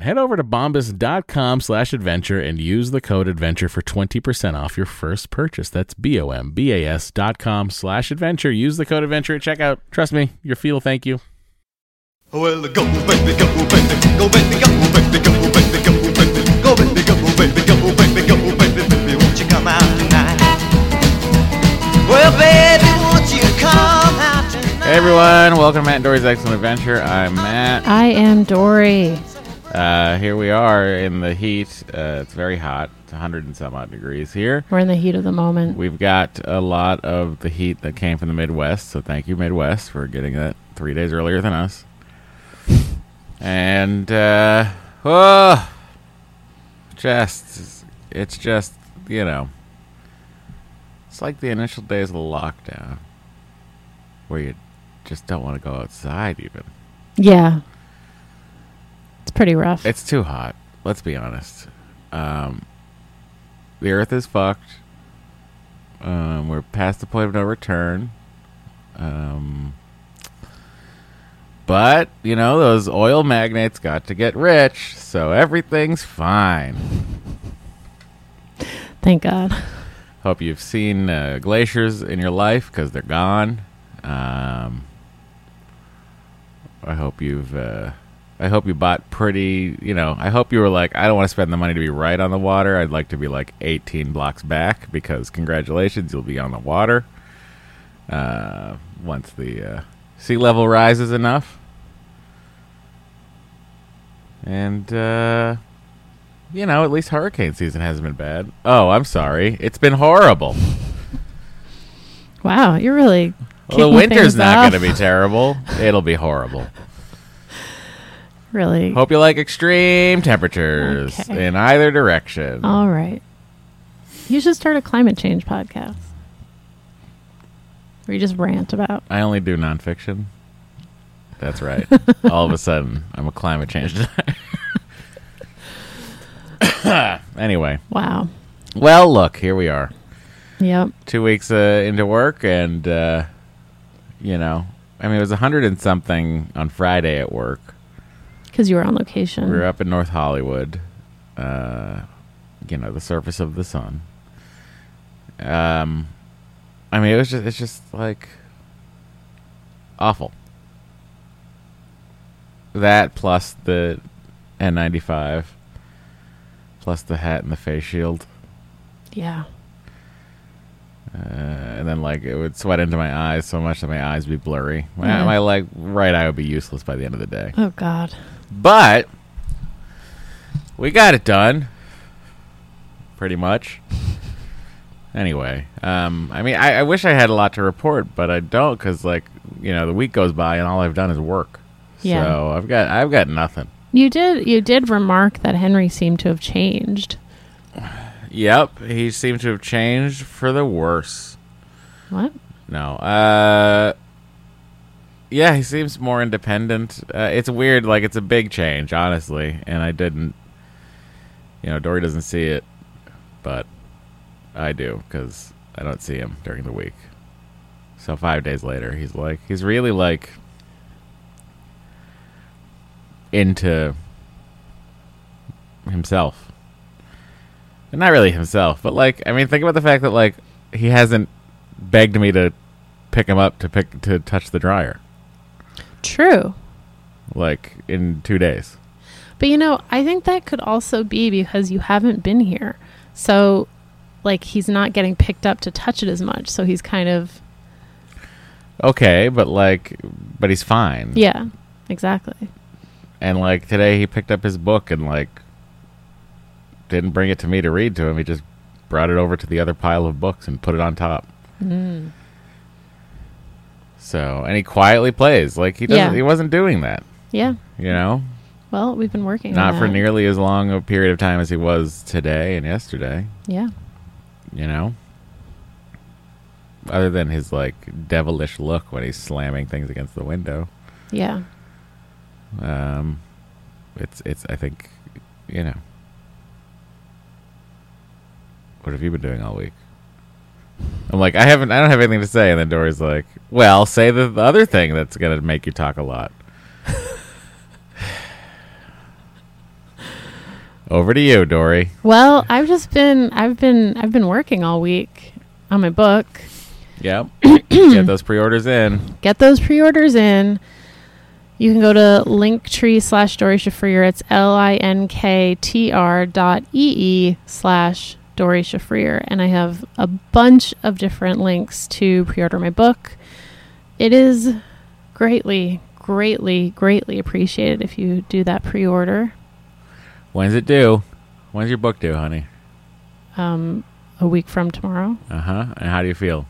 Head over to bombas.com slash adventure and use the code adventure for 20% off your first purchase. That's B-O-M-B-A-S dot com slash adventure. Use the code adventure at checkout. Trust me, your feet will thank you. Well, go, baby, go, baby, go, baby, go, baby, go, baby, go, baby, go, baby, go, baby, go, baby, go, baby, baby, won't you come out tonight? Well, baby, won't you come out tonight? Hey everyone, welcome to Matt and Doree's Eggcellent Adventure. I'm Matt. I am Doree. Uh, here we are in the heat. Uh, it's very hot. It's 100 and some odd degrees here. We're in the heat of the moment. We've got a lot of the heat that came from the Midwest, so thank you, Midwest, for getting that three days earlier than us. And, uh, oh, just, it's just, you know, it's like the initial days of the lockdown where you just don't want to go outside, even. Yeah. Pretty rough. It's too hot. Let's be honest. Um, the Earth is fucked. Um, we're past the point of no return. Um, but you know those oil magnates got to get rich, so everything's fine. Thank God. Hope you've seen uh, glaciers in your life because they're gone. Um, I hope you've. Uh, I hope you bought pretty. You know, I hope you were like, I don't want to spend the money to be right on the water. I'd like to be like 18 blocks back because congratulations, you'll be on the water uh, once the uh, sea level rises enough. And uh, you know, at least hurricane season hasn't been bad. Oh, I'm sorry, it's been horrible. Wow, you're really. Well, the winter's not going to be terrible. It'll be horrible. Really. Hope you like extreme temperatures Okay. in either direction. All right. You should start a climate change podcast. Where you just rant about. I only do nonfiction. That's right. All of a sudden, I'm a climate change denier. anyway, Wow. well, look, here we are. Yep. Two weeks uh, into work, and, uh, you know, I mean, it was 100 and something on Friday at work. Because you were on location. We were up in North Hollywood, uh, you know, the surface of the sun. Um, I mean, it was just it's just like awful. That plus the N95, plus the hat and the face shield, yeah. uh, and then like it would sweat into my eyes so much that my eyes would be blurry. My, Yeah. my like right eye would be useless by the end of the day. Oh God. But we got it done. Pretty much. Anyway, um, I mean, I, I wish I had a lot to report, but I don't because, like, you know, the week goes by and all I've done is work. Yeah. So I've got I've got nothing. You did you did remark that Henry seemed to have changed. Yep, he seemed to have changed for the worse. What? No, uh, yeah, he seems more independent. Uh, it's weird, like it's a big change, honestly, and I didn't. You know, Doree doesn't see it, but I do because I don't see him during the week. So five days later, he's like, he's really like into himself. And not really himself, but like, I mean, think about the fact that like he hasn't begged me to pick him up to pick to touch the dryer True. like in two days. But you know, I think that could also be because you haven't been here. So like he's not getting picked up to touch it as much. So he's kind of Okay, but like, but he's fine. yeah, exactly. And like today, he picked up his book and like didn't bring it to me to read to him. He just brought it over to the other pile of books and put it on top. Mm. So, and he quietly plays like he doesn't. Yeah. He wasn't doing that. Yeah. You know, Well, we've been working not for that. nearly as long a period of time as he was today and yesterday. Yeah. You know, other than his like devilish look when he's slamming things against the window. Yeah. Um, it's it's. I think, you know. What have you been doing all week? I'm like, I haven't. I don't have anything to say. And then Doree's like, "Well, say the, the other thing that's gonna make you talk a lot." Over to you, Doree. Well, I've just been I've been I've been working all week on my book. Yep. Get those pre-orders in. Get those pre-orders in. You can go to linktree slash Doree Shafrir. It's L I N K T R dot E E slash Doree Shafrir. And I have a bunch of different links to pre-order my book. It is greatly, greatly, greatly appreciated if you do that pre-order. When's it due? When's your book due, honey? Um, a week from tomorrow. Uh huh. And how do you feel?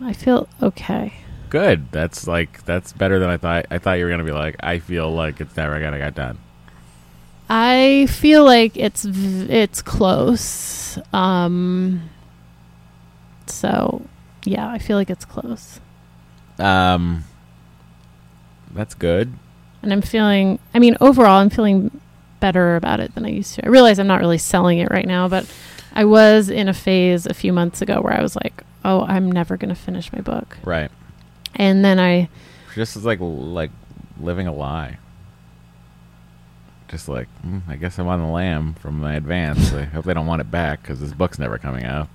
I feel okay. Good. That's like that's better than I thought. I thought you were gonna be like, I feel like it's never gonna get done. I feel like it's v- it's close. Um so yeah, I feel like it's close. Um, that's good. And I'm feeling I mean overall I'm feeling better about it than I used to. I realize I'm not really selling it right now, but I was in a phase a few months ago where I was like, "Oh, I'm never going to finish my book." Right. And then I Just as like like living a lie. Just like mm, I guess I'm on the lam from my advance. I hope they don't want it back because this book's never coming out.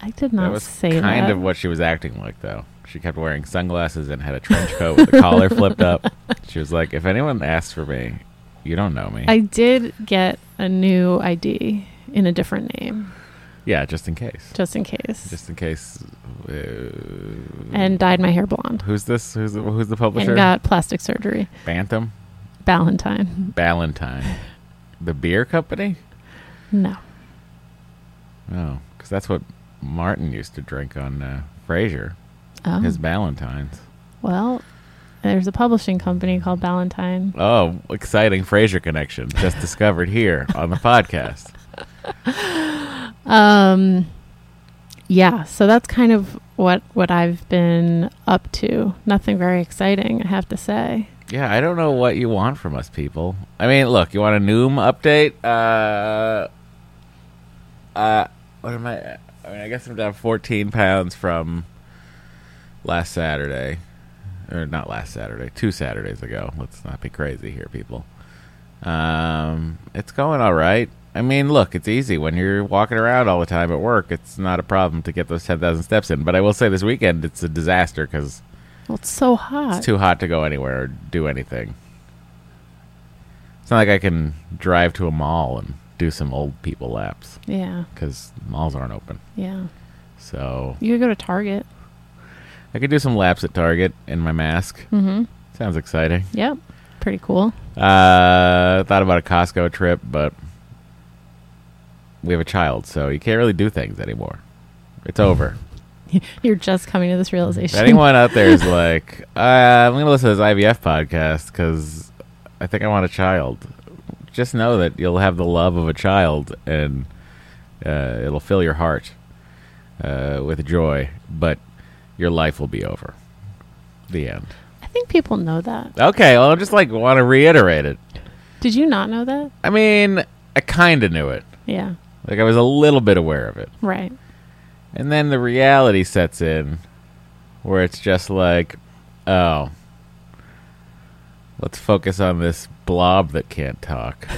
I did that not was say kind that. Kind of what she was acting like, though. She kept wearing sunglasses and had a trench coat with the collar flipped up. She was like, "If anyone asks for me, you don't know me." I did get a new ID in a different name yeah, just in case. just in case. Just in case. Uh, and dyed my hair blonde. who's this? Who's the, who's the publisher? And got plastic surgery. Bantam, Valentine. Ballantine, the beer company. No. Oh, because that's what Martin used to drink on uh, Frasier. Oh. His Ballantines. well, there's a publishing company called Ballantine. Oh, exciting Frasier connection just discovered here on the podcast. Um yeah, so that's kind of what what I've been up to. Nothing very exciting, I have to say. Yeah, I don't know what you want from us, people. I mean, look, you want a Noom update? Uh, uh, what am I? I mean, I guess I'm down 14 pounds from last Saturday, or not last Saturday, two Saturdays ago. Let's not be crazy here, people. Um, it's going all right. I mean, look, it's easy when you're walking around all the time at work. It's not a problem to get those ten thousand steps in. But I will say this weekend it's a disaster because Well, it's so hot. it's too hot to go anywhere or do anything. It's not like I can drive to a mall and do some old people laps yeah, because malls aren't open. yeah. So You could go to Target. I could do some laps at Target in my mask. Mm-hmm. Sounds exciting. Yep. Pretty cool. Uh, thought about a Costco trip, but we have a child, so you can't really do things anymore. It's over. You're just coming to this If realization. anyone out there is like, uh, I'm going to listen to this IVF podcast because I think I want a child, just know that you'll have the love of a child and uh, it'll fill your heart uh, with joy, but your life will be over. The end. I think people know that. Okay, well, I just like want to reiterate it. Did you not know that? I mean, I kind of knew it. Yeah. Like I was a little bit aware of it. Right. And then the reality sets in where it's just like, oh, let's focus on this blob that can't talk.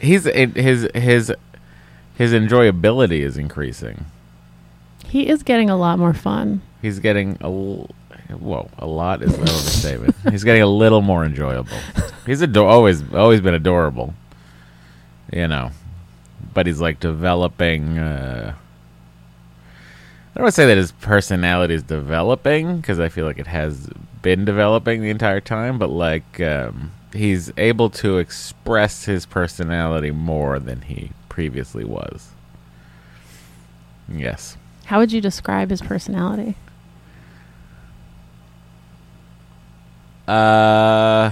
He's his his his enjoyability is increasing. He is getting a lot more fun. He's getting a l- whoa, a lot is an overstatement. He's getting a little more enjoyable. He's ado- always always been adorable, you know, but he's like developing. Uh, I don't want to say that his personality is developing because I feel like it has been developing the entire time, but like um, he's able to express his personality more than he previously was. Yes. How would you describe his personality? Uh.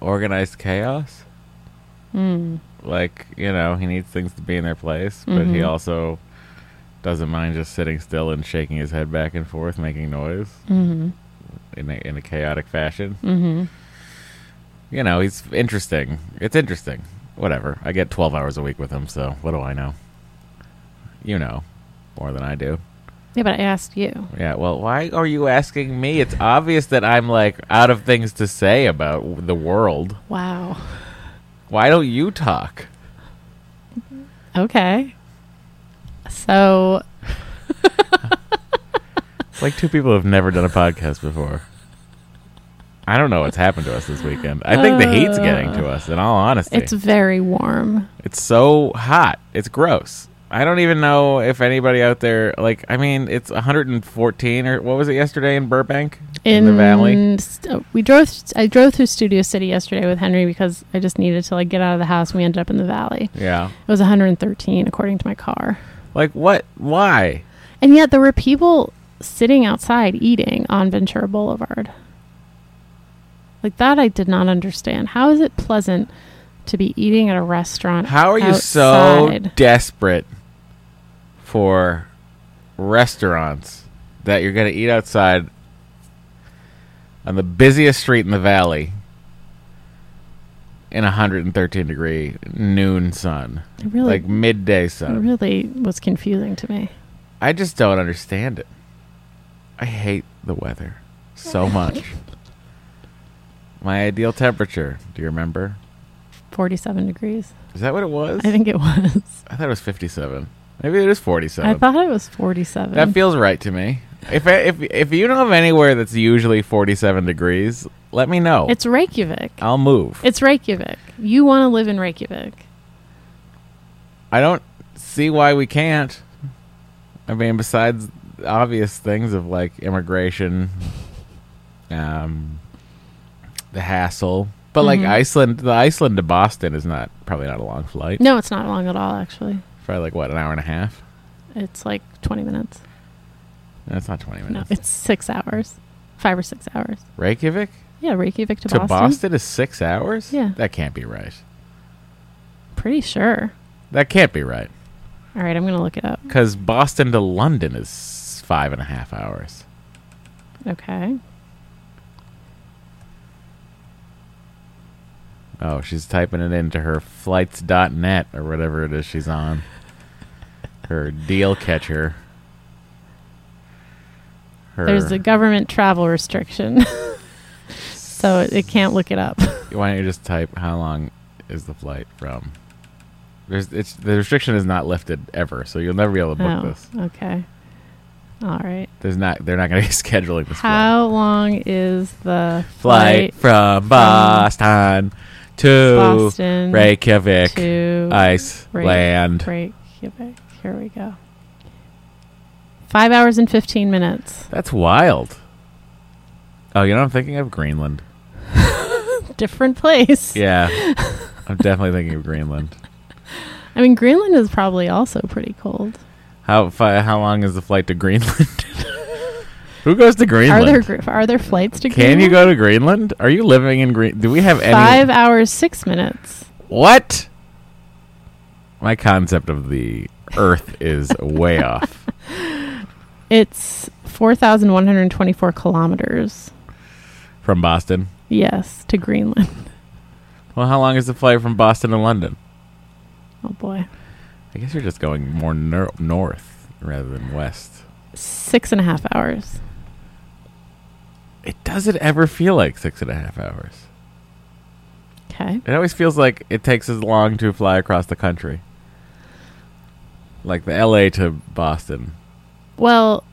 Organized chaos. Mm. Like, you know, he needs things to be in their place, but he Mhm. also doesn't mind just sitting still and shaking his head back and forth, making noise Mm-hmm. in a, in a chaotic fashion. Mm-hmm. You know, he's interesting. It's interesting. Whatever. I get 12 hours a week with him, so what do I know? You know more than I do. Yeah, but I asked you. Yeah, well, why are you asking me? It's obvious that I'm like out of things to say about the world. Wow. Why don't you talk? Okay. So It's like two people who've never done a podcast before. I don't know what's happened to us this weekend. I think the heat's getting to uh, us, in all honesty. it's very warm. It's so hot. It's gross. I don't even know if anybody out there like. I mean, it's 114 or what was it yesterday in Burbank In, the valley? st- uh, we drove. I drove through Studio City yesterday with Henry because I just needed to like get out of the house. and We ended up in the valley. Yeah. It was 113 according to my car. Like what? Why? And yet there were people sitting outside eating on Ventura Boulevard. Like that I did not understand. How is it pleasant to be eating at a restaurant? How are you so desperate for restaurants that you're going to eat outside on the busiest street in the valley in 113 degree noon sun, It really, like midday sun. it really was confusing to me. I just don't understand it. I hate the weather so much. My ideal temperature, do you remember? 47 degrees. Is that what it was? I think it was. I thought it was 57. Maybe it is 47. I thought it was 47. That feels right to me. If if if you know of anywhere that's usually 47 degrees, let me know. it's Reykjavik. I'll move. It's Reykjavik. You want to live in Reykjavik. I don't see why we can't. I mean, besides obvious things of like immigration, um, the hassle. But like Mhm. Iceland, the Iceland to Boston is not probably not a long flight. No, it's not long at all, actually. Probably like what an hour and a half. It's like 20 minutes. That's not 20 minutes. No, it's six hours. Five or six hours. Reykjavik Yeah, Reykjavik to, to Boston. Boston is six hours. Yeah. that can't be right. Pretty sure. That can't be right. All right, I'm going to look it up. Because Boston to London is five and a half hours. Okay. Oh, she's typing it into her flights.net or whatever it is she's on. Her deal catcher. Her, There's a government travel restriction. so it, it can't look it up. Why don't you just type how long is the flight from? There's it's the restriction is not lifted ever, so you'll never be able to book oh, this. okay. All right. There's not they're not going to be scheduling this How long is the flight. Flight from Boston to Boston Reykjavik, to Iceland. Reykjavik? Here we go. Five hours and 15 minutes. That's wild. Oh, you know, I'm thinking of Greenland. Different place. Yeah, I'm definitely thinking of Greenland. I mean, Greenland is probably also pretty cold. How fi- how long is the flight to Greenland? Who goes to Greenland? Are there gr- are there flights to Can Greenland? you go to Greenland? Are you living in Green? Do we have any? Five hours, six minutes. What? My concept of the Earth is way off. It's 4,124 kilometers. From Boston. Yes, to Greenland. Well, how long is the flight from Boston to London? Oh boy. I guess you're just going more nor- north rather than west. Six and a half hours. It doesn't ever feel like six and a half hours. Okay. It always feels like it takes as long to fly across the country. Like the LA to Boston. Well,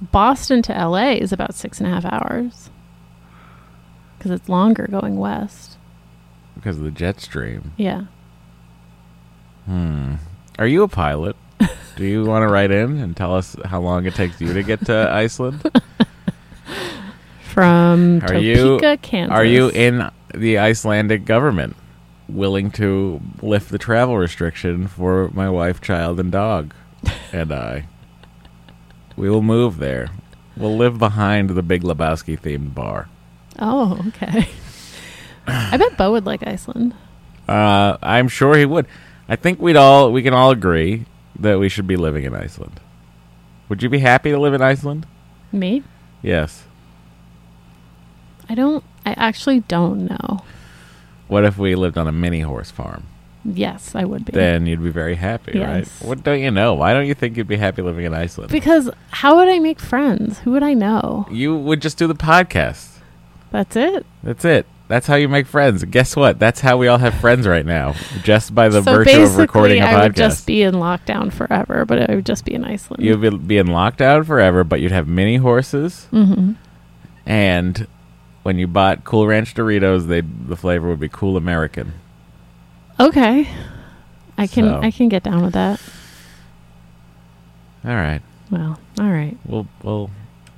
Boston to LA is about six and a half hours. Because it's longer going west. because of the jet stream. Yeah. Hmm. Are you a pilot? Do you want to write in and tell us how long it takes you to get to Iceland? From Are you- Topeka, Kansas. Are you in the Icelandic government willing to lift the travel restriction for my wife, child, and dog and I? We will move there. We'll live behind the Big Lebowski themed bar. Oh, okay. I bet Bo would like Iceland. Uh, I'm sure he would. I think we'd all we can all agree that we should be living in Iceland. Would you be happy to live in Iceland? Me? Yes. I don't. I actually don't know. What if we lived on a mini horse farm? Yes, I would be. Then you'd be very happy, right? What don't you know? Why don't you think you'd be happy living in Iceland? because how would I make friends? Who would I know? you would just do the podcast. That's it. That's it. That's how you make friends. Guess what? That's how we all have friends right now, just by the so virtue basically, of recording a I podcast. would just be in lockdown forever, but I would just be in Iceland. You'd be, be in lockdown forever, but you'd have mini horses, hmm and when you bought Cool Ranch Doritos, they the flavor would be Cool American. Okay, I can So- I can get down with that. All right, Well, all right. we'll we'll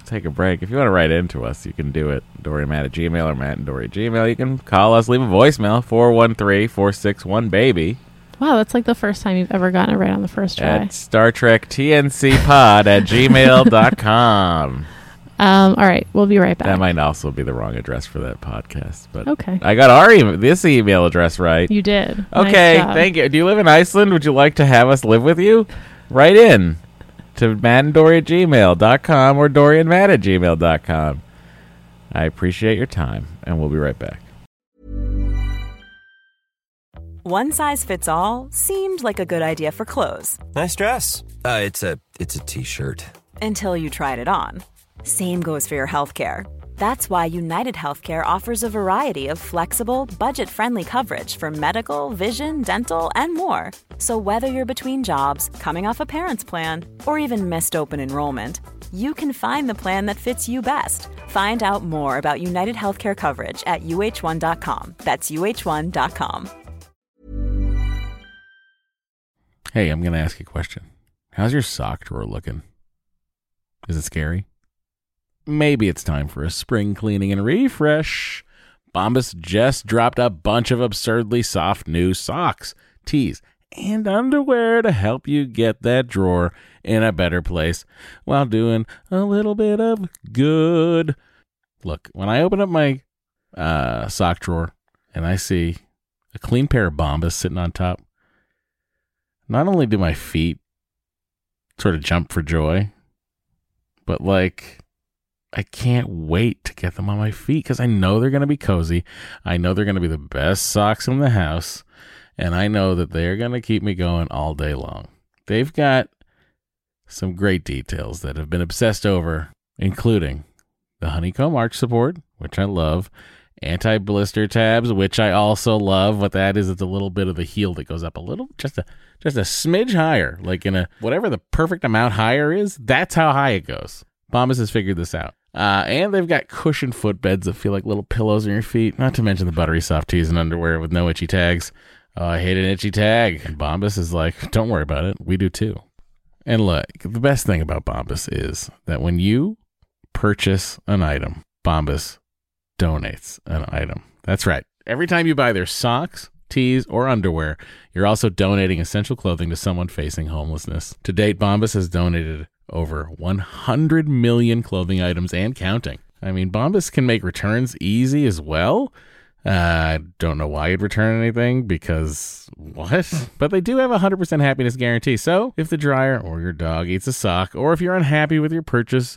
take a break. If you want to write into us, you can do it. Doree Matt at Gmail or Matt and Doree at Gmail. You can call us, leave a voicemail 413-461-BABY Wow, that's like the first time you've ever gotten it right on the first try. at Star Trek TNC Pod at gmail.com. Um, all right, we'll be right back. That might also be the wrong address for that podcast, but Okay. I got our e- this email address right. You did. Okay, Nice thank you. Do you live in Iceland? Would you like to have us live with you? Write in to Matt at gmail.com or Doree at gmail.com. I appreciate your time, and we'll be right back. One size fits all seemed like a good idea for clothes Nice dress. Uh, it's a it's a t-shirt. until you tried it on. Same goes for your healthcare. That's why United Healthcare offers a variety of flexible, budget friendly coverage for medical, vision, dental, and more. So, whether you're between jobs, coming off a parent's plan, or even missed open enrollment, you can find the plan that fits you best. Find out more about United Healthcare coverage at uh1.com. That's uh1.com. Hey, I'm going to ask you a question. How's your sock drawer looking? Is it scary? Maybe it's time for a spring cleaning and refresh. Bombas just dropped a bunch of absurdly soft new socks, tees, and underwear to help you get that drawer in a better place while doing a little bit of good. Look, when I open up my uh, sock drawer and I see a clean pair of Bombas sitting on top, not only do my feet sort of jump for joy, but like I can't wait to get them on my feet because I know they're going to be cozy. I know they're going to be the best socks in the house, and I know that they're going to keep me going all day long. They've got some great details that have been obsessed over, including the honeycomb arch support, which I love, anti blister tabs, which I also love. What that is, it's a little bit of the heel that goes up a little, just a just a smidge higher, like in a whatever the perfect amount higher is. That's how high it goes. Bombas has figured this out. Uh, and they've got cushioned footbeds that feel like little pillows on your feet. Not to mention the buttery soft tees and underwear with no itchy tags. Oh, I hate an itchy tag. And Bombas is like, don't worry about it. We do too. And look, the best thing about Bombas is that when you purchase an item, Bombas donates an item. That's right. Every time you buy their socks, tees, or underwear, you're also donating essential clothing to someone facing homelessness. To date, Bombas has donated over 100 million clothing items and counting. I mean, Bombas can make returns easy as well. Uh, I don't know why you'd return anything because what? But they do have a 100% happiness guarantee. So if the dryer or your dog eats a sock, or if you're unhappy with your purchase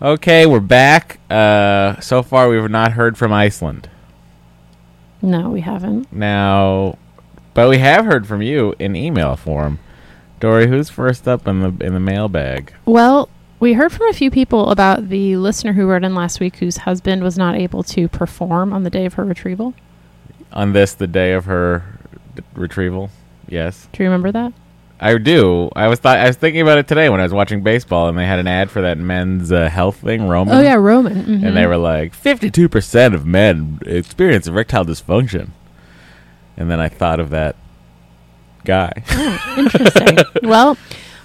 Okay, we're back. Uh, so far, we've not heard from Iceland. No, we haven't. Now, but we have heard from you in email form. Doree, who's first up in the in the mailbag? Well, we heard from a few people about the listener who wrote in last week whose husband was not able to perform on the day of her retrieval. On this, the day of her d- retrieval. Yes, Do you remember that? I do. I was thought I was thinking about it today when I was watching baseball, and they had an ad for that men's uh, health thing, Roman. Oh yeah, Roman. Mhm. and they were like, fifty-two percent of men experience erectile dysfunction. And then I thought of that guy. Interesting. well,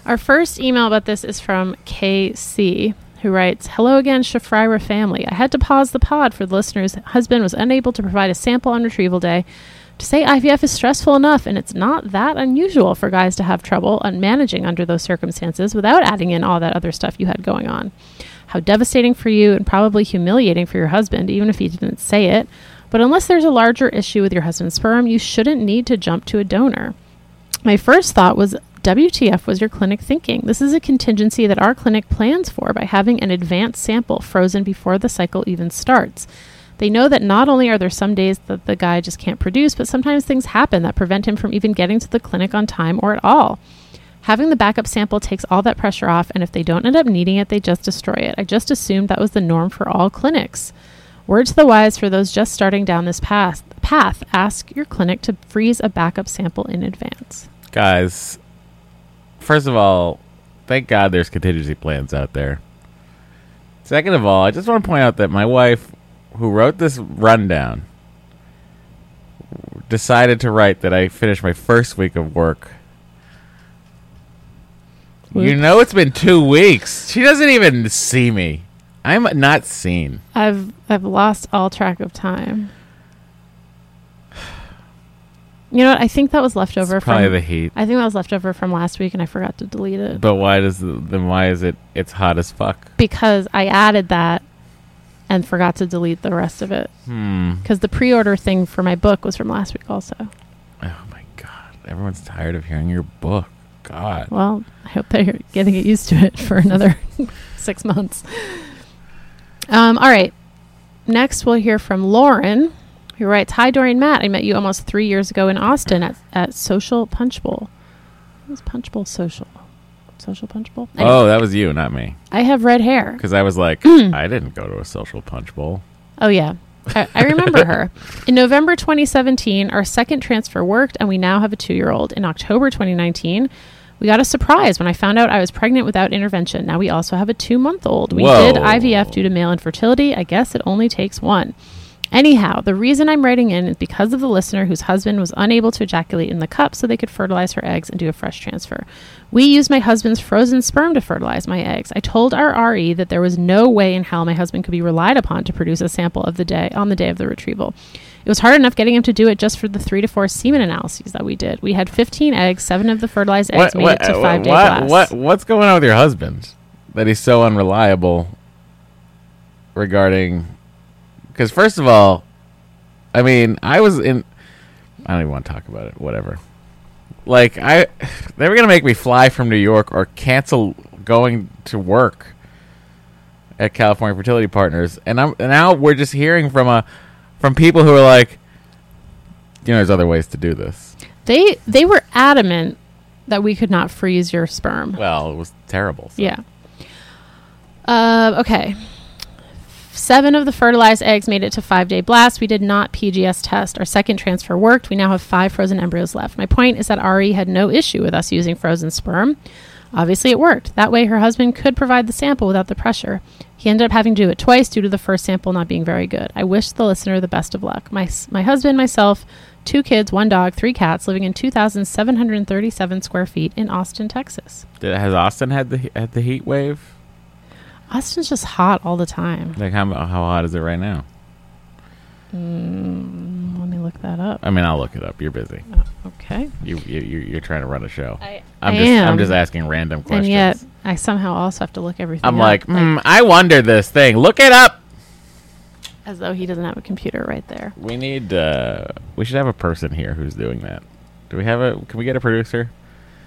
our first email about this is from KC, who writes Hello again, Shafrira family. I had to pause the pod for the listener's husband was unable to provide a sample on retrieval day. To say IVF is stressful enough, and it's not that unusual for guys to have trouble managing under those circumstances without adding in all that other stuff you had going on. How devastating for you and probably humiliating for your husband, even if he didn't say it. But unless there's a larger issue with your husband's sperm, you shouldn't need to jump to a donor. My first thought was WTF was your clinic thinking? This is a contingency that our clinic plans for by having an advanced sample frozen before the cycle even starts. They know that not only are there some days that the guy just can't produce, but sometimes things happen that prevent him from even getting to the clinic on time or at all. Having the backup sample takes all that pressure off, and if they don't end up needing it, they just destroy it. I just assumed that was the norm for all clinics. Word to the wise for those just starting down this path, path ask your clinic to freeze a backup sample in advance. Guys, first of all, thank God there's contingency plans out there. Second of all, I just want to point out that my wife, who wrote this rundown, decided to write that I finished my first week of work. You know it's been two weeks. She doesn't even see me. I'm not seen. I've I've lost all track of time. You know what? I think that was left over It's probably from the heat. I think that was left over from last week, and I forgot to delete it But why does the, then why is it it's hot as fuck? because I added that and forgot to delete the rest of it Hmm. because the pre-order thing for my book was from last week also. Oh my god. Everyone's tired of hearing your book. God. Well, I hope they're getting used to it for another six months. Um, all right. Next, we'll hear from Lauren, who writes Hi, Dorian Matt. I met you almost three years ago in Austin at, at Social Punch Bowl. What was Punch Bowl Social? Social Punch Bowl? Anyway, Oh, that was you, not me. I have red hair. Because I was like, hmm. I didn't go to a social punch bowl. Oh, yeah. I, I remember her. In November 2017, our second transfer worked, and we now have a two year old. In October 2019, We got a surprise when I found out I was pregnant without intervention. Now we also have a two month old. We Whoa. did IVF due to male infertility. I guess it only takes one. Anyhow, the reason I'm writing in is because of the listener whose husband was unable to ejaculate in the cup so they could fertilize her eggs and do a fresh transfer. We used my husband's frozen sperm to fertilize my eggs. I told our RE that there was no way in hell my husband could be relied upon to produce a sample of the day on the day of the retrieval. It was hard enough getting him to do it just for the three to four semen analyses that we did. We had 15 eggs, seven of the fertilized eggs made it to uh, five day what, what, what's going on with your husband that he's so unreliable regarding? Because first of all, I mean, I was in. I don't even want to talk about it. Whatever. Like I, they were gonna make me fly from New York or cancel going to work at California Fertility Partners, and I'm and now we're just hearing from a from people who are like, you know, there's other ways to do this. They they were adamant that we could not freeze your sperm. Well, it was terrible. so- Yeah. Uh, okay. Seven of the fertilized eggs made it to five day blast. We did not PGS test. Our second transfer worked. We now have five frozen embryos left. My point is that RE had no issue with us using frozen sperm. Obviously, it worked. That way, her husband could provide the sample without the pressure. He ended up having to do it twice due to the first sample not being very good. I wish the listener the best of luck. My, my husband, myself, two kids, one dog, three cats, living in 2,737 square feet in Austin, Texas. Did, has Austin had the had the heat wave? Austin's just hot all the time. Like how how hot is it right now? Mm, let me look that up. I mean, I'll look it up. You're busy. Okay. You you you- you're trying to run a show. I, I'm I just am. I'm just asking random questions. And yet, I somehow also have to look everything up. I'm up, like, mm, I wonder this thing. Look it up. as though he doesn't have a computer right there. We need. uh We should have a person here who's doing that. Do we have a? Can we get a producer?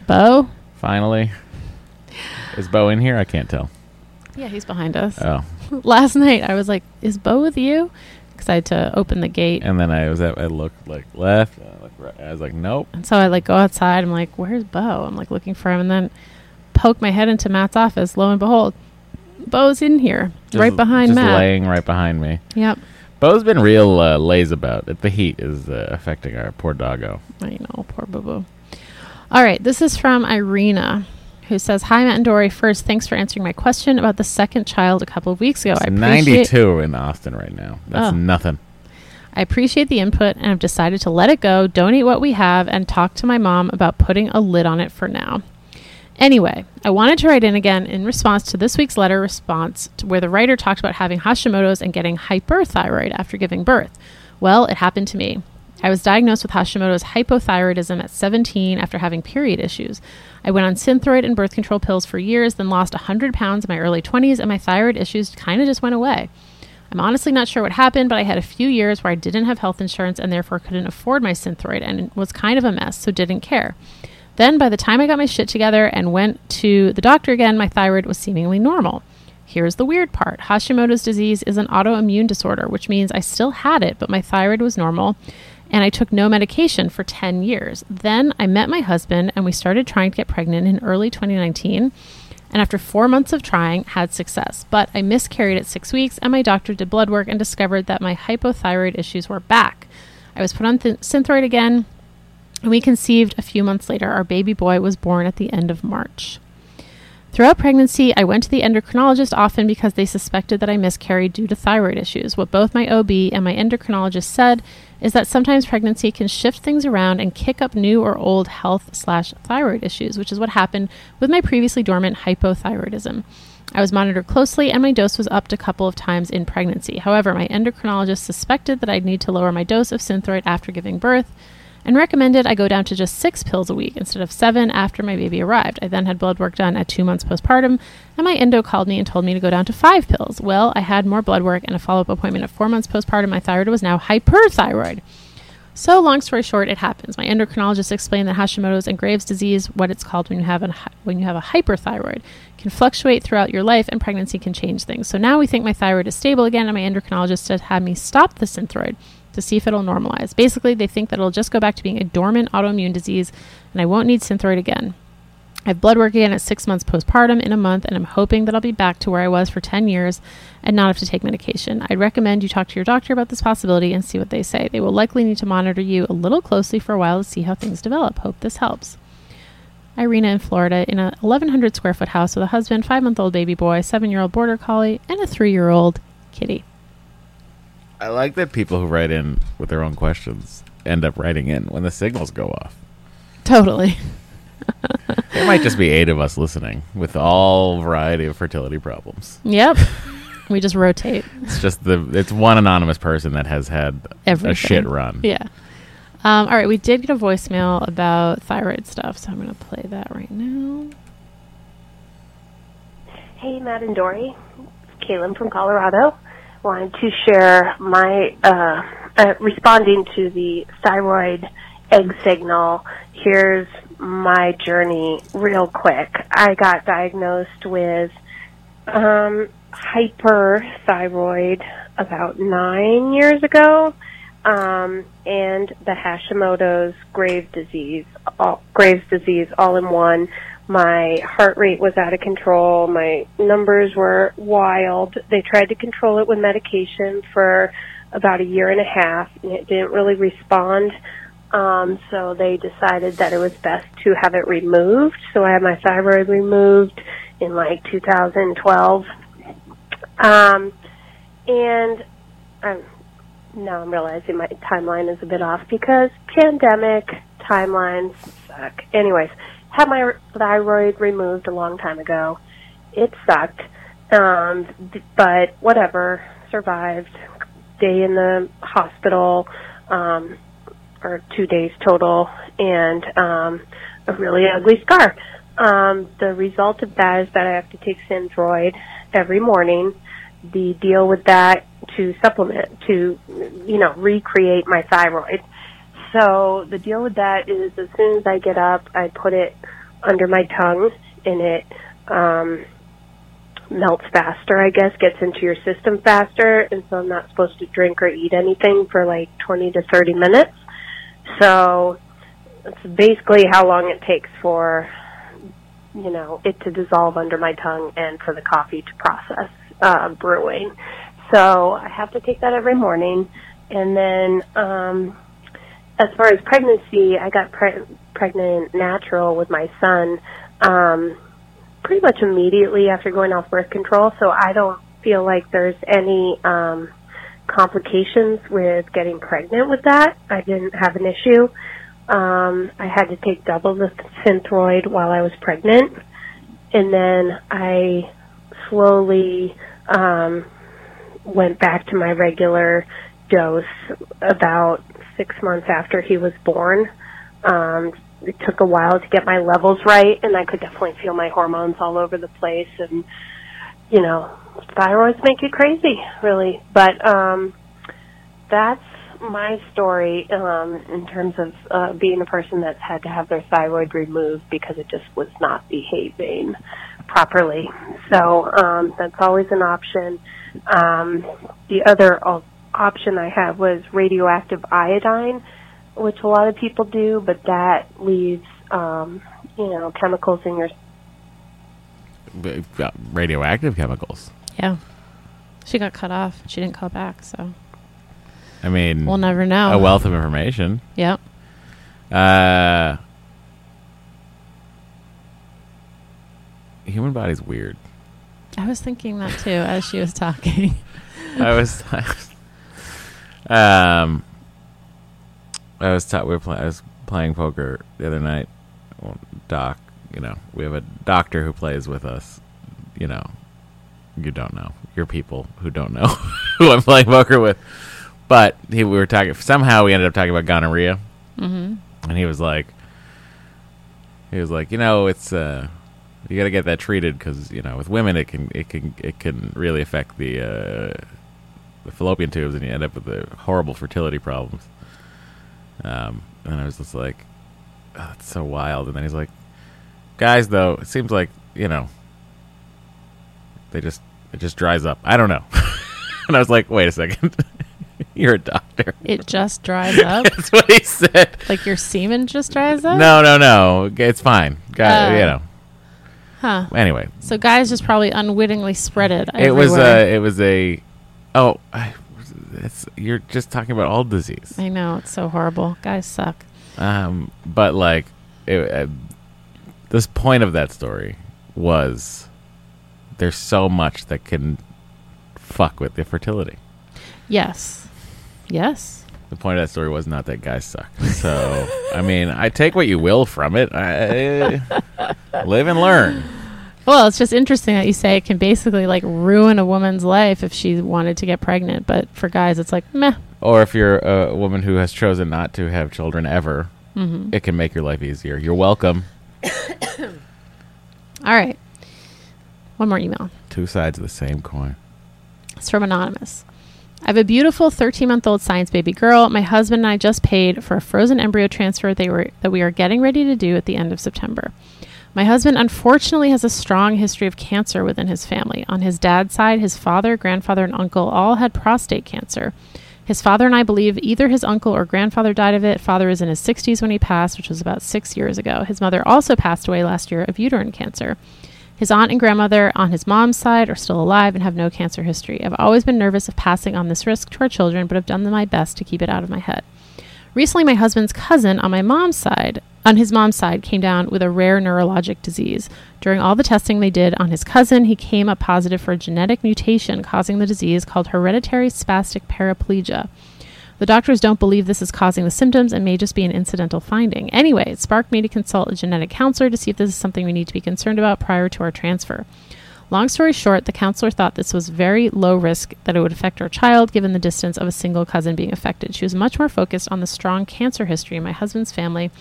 Bo? Finally, is Bo in here? I can't tell. Yeah, he's behind us. Oh, Last night, I was like, is Bo with you? Because I had to open the gate. and then I was at. I looked like left. I, looked right, I was like, nope. And so I like go outside. I'm like, where's Bo? I'm like looking for him, and then poke my head into Matt's office. Lo and behold, Bo's in here, Just- right behind just Matt. laying right behind me. Yep. Bo's been real uh, lazy about it. The heat is uh, affecting our poor doggo. I know, poor Boo Boo. All right, this is from Irina, who says, "Hi, Matt and Doree. First, thanks for answering my question about the second child a couple of weeks ago. I It's appreciate 92 in Austin right now. That's Oh. nothing. I appreciate the input and have decided to let it go, donate what we have, and talk to my mom about putting a lid on it for now. Anyway, I wanted to write in again in response to this week's letter response to where the writer talked about having Hashimoto's and getting hyperthyroid after giving birth. Well, it happened to me. I was diagnosed with Hashimoto's hypothyroidism at 17 after having period issues. I went on Synthroid and birth control pills for years, then lost 100 pounds in my early 20s, and my thyroid issues kind of just went away. I'm honestly not sure what happened, but I had a few years where I didn't have health insurance and therefore couldn't afford my Synthroid and was kind of a mess, so didn't care. Then, by the time I got my shit together and went to the doctor again, my thyroid was seemingly normal. Here's the weird part Hashimoto's disease is an autoimmune disorder, which means I still had it, but my thyroid was normal, and I took no medication for 10 years. Then I met my husband, and we started trying to get pregnant in early 2019. And after four months of trying, had success. But I miscarried at six weeks, and my doctor did blood work and discovered that my hypothyroid issues were back. I was put on th- Synthroid again, and we conceived a few months later. Our baby boy was born at the end of March. Throughout pregnancy, I went to the endocrinologist often because they suspected that I miscarried due to thyroid issues. What both my OB and my endocrinologist said is that sometimes pregnancy can shift things around and kick up new or old health slash thyroid issues, which is what happened with my previously dormant hypothyroidism. I was monitored closely and my dose was upped a couple of times in pregnancy. However, my endocrinologist suspected that I'd need to lower my dose of Synthroid after giving birth and recommended I go down to just six pills a week instead of seven after my baby arrived. I then had blood work done at two months postpartum, and my endo called me and told me to go down to five pills. Well, I had more blood work and a follow up appointment at four months postpartum. My thyroid was now hyperthyroid. So, long story short, it happens. My endocrinologist explained that Hashimoto's and Graves' disease, what it's called when you have a when you have a hyperthyroid, can fluctuate throughout your life, and pregnancy can change things. So now we think my thyroid is stable again, and my endocrinologist has had me stop the Synthroid to see if it'll normalize. Basically, they think that it'll just go back to being a dormant autoimmune disease, and I won't need Synthroid again. I have blood work again at six months postpartum in a month, and I'm hoping that I'll be back to where I was for 10 years and not have to take medication. I'd recommend you talk to your doctor about this possibility and see what they say. They will likely need to monitor you a little closely for a while to see how things develop. Hope this helps. Irina in Florida in a 1,100 square foot house with a husband, five month old baby boy, seven year old border collie, and a three year old kitty. I like that people who write in with their own questions end up writing in when the signals go off. Totally. There might just be eight of us listening with all variety of fertility problems. Yep. we just rotate. It's just the it's one anonymous person that has had Everything. a shit run. Yeah. Um, all right, we did get a voicemail about thyroid stuff, so I'm going to play that right now. Hey, Matt and Doree. It's Kaylin from Colorado. Wanted to share my uh, uh, responding to the thyroid egg signal. Here's my journey real quick. I got diagnosed with um, hyperthyroid about nine years ago, um, and the Hashimoto's Graves disease, all, Graves disease, all in one. My heart rate was out of control. My numbers were wild. They tried to control it with medication for about a year and a half, and it didn't really respond. Um, so they decided that it was best to have it removed. So I had my thyroid removed in like 2012. Um, and um, now I'm realizing my timeline is a bit off because pandemic timelines suck. Anyways, had my thyroid removed a long time ago. It sucked, um, but whatever. Survived. Day in the hospital, um, or two days total, and um, a really ugly scar. Um, the result of that is that I have to take Synthroid every morning. The deal with that to supplement, to, you know, recreate my thyroid. So the deal with that is as soon as I get up, I put it under my tongue and it um, melts faster, I guess, gets into your system faster. And so I'm not supposed to drink or eat anything for like 20 to 30 minutes. So it's basically how long it takes for, you know, it to dissolve under my tongue and for the coffee to process uh, brewing. So I have to take that every morning. And then, um, as far as pregnancy, I got pre- pregnant natural with my son um, pretty much immediately after going off birth control. So I don't feel like there's any um, complications with getting pregnant with that. I didn't have an issue. Um, I had to take double the Synthroid while I was pregnant, and then I slowly um, went back to my regular dose about six months after he was born. Um, it took a while to get my levels right, and I could definitely feel my hormones all over the place. And you know, thyroids make you crazy, really. But um, that's my story um, in terms of uh, being a person that's had to have their thyroid removed because it just was not behaving properly. So um, that's always an option. Um, the other option I have was radioactive iodine, which a lot of people do, but that leaves um, you know chemicals in your B- radioactive chemicals. Yeah. She got cut off. She didn't call back, so I mean, we'll never know. a wealth of information. Yep. Uh, human body's weird. I was thinking that too as she was talking. I was, um, I was ta- we were playing. I was playing poker the other night. Well, Doc, you know, we have a doctor who plays with us. You know, you don't know. You're people who don't know who I'm playing poker with. But he, we were talking. Somehow we ended up talking about gonorrhea, hmm and he was like, he was like, you know, it's uh, you got to get that treated because you know, with women it can it can it can really affect the uh, the fallopian tubes, and you end up with the horrible fertility problems. Um, and I was just like, oh, that's so wild. And then he's like, guys, though, it seems like you know, they just it just dries up. I don't know. and I was like, wait a second, you're a doctor. It just dries up. That's what he said. like your semen just dries up? No, no, no. It's fine. Got Oh. you know. Huh. Anyway, So guys just probably unwittingly spread it. it was a. It was a. Oh, I, it's you're just talking about all disease. I know it's so horrible. Guys suck. Um, but like, it, uh, this point of that story was there's so much that can fuck with the fertility. Yes. Yes. The point of that story was not that guys suck. So, I mean, I take what you will from it. I, live and learn. Well, it's just interesting that you say it can basically like ruin a woman's life if she wanted to get pregnant, but for guys, it's like meh. Or if you're a woman who has chosen not to have children ever, Mm-hmm. it can make your life easier. You're welcome. All right. One more email. Two sides of the same coin. It's from Anonymous. I have a beautiful 13 month old science baby girl. My husband and I just paid for a frozen embryo transfer they were, that we are getting ready to do at the end of September. My husband unfortunately has a strong history of cancer within his family. On his dad's side, his father, grandfather, and uncle all had prostate cancer. His father and I believe either his uncle or grandfather died of it. Father is in his 60s when he passed, which was about six years ago. His mother also passed away last year of uterine cancer. His aunt and grandmother on his mom's side are still alive and have no cancer history. I've always been nervous of passing on this risk to our children, but have done my best to keep it out of my head. Recently, my husband's cousin on my mom's side, on his mom's side, came down with a rare neurologic disease. During all the testing they did on his cousin, he came up positive for a genetic mutation causing the disease called hereditary spastic paraplegia. The doctors don't believe this is causing the symptoms and may just be an incidental finding. Anyway, it sparked me to consult a genetic counselor to see if this is something we need to be concerned about prior to our transfer. Long story short, the counselor thought this was very low risk that it would affect our child given the distance of a single cousin being affected. She was much more focused on the strong cancer history in my husband's family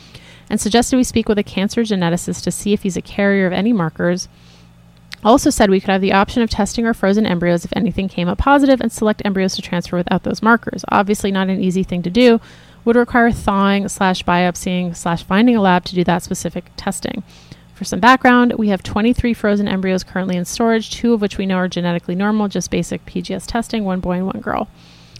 and suggested we speak with a cancer geneticist to see if he's a carrier of any markers. Also said we could have the option of testing our frozen embryos if anything came up positive and select embryos to transfer without those markers. Obviously not an easy thing to do. Would require thawing slash biopsying slash finding a lab to do that specific testing. For some background, we have 23 frozen embryos currently in storage, two of which we know are genetically normal, just basic PGS testing, one boy and one girl.